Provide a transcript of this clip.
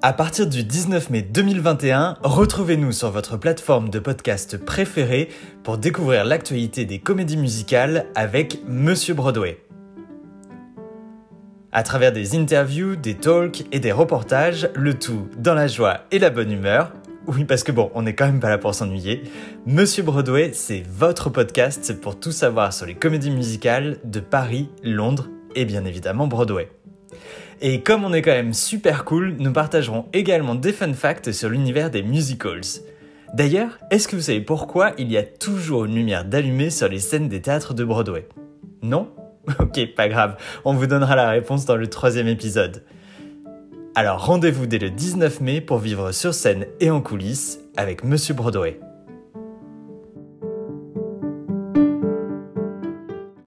À partir du 19 mai 2021, retrouvez-nous sur votre plateforme de podcast préférée pour découvrir l'actualité des comédies musicales avec Monsieur Broadway. À travers des interviews, des talks et des reportages, le tout dans la joie et la bonne humeur. Oui, parce que bon, on n'est quand même pas là pour s'ennuyer. Monsieur Broadway, c'est votre podcast pour tout savoir sur les comédies musicales de Paris, Londres et bien évidemment Broadway. Et comme on est quand même super cool, nous partagerons également des fun facts sur l'univers des musicals. D'ailleurs, est-ce que vous savez pourquoi il y a toujours une lumière d'allumée sur les scènes des théâtres de Broadway? Non? Ok, pas grave, on vous donnera la réponse dans le troisième épisode. Alors rendez-vous dès le 19 mai pour vivre sur scène et en coulisses avec Monsieur Broadway.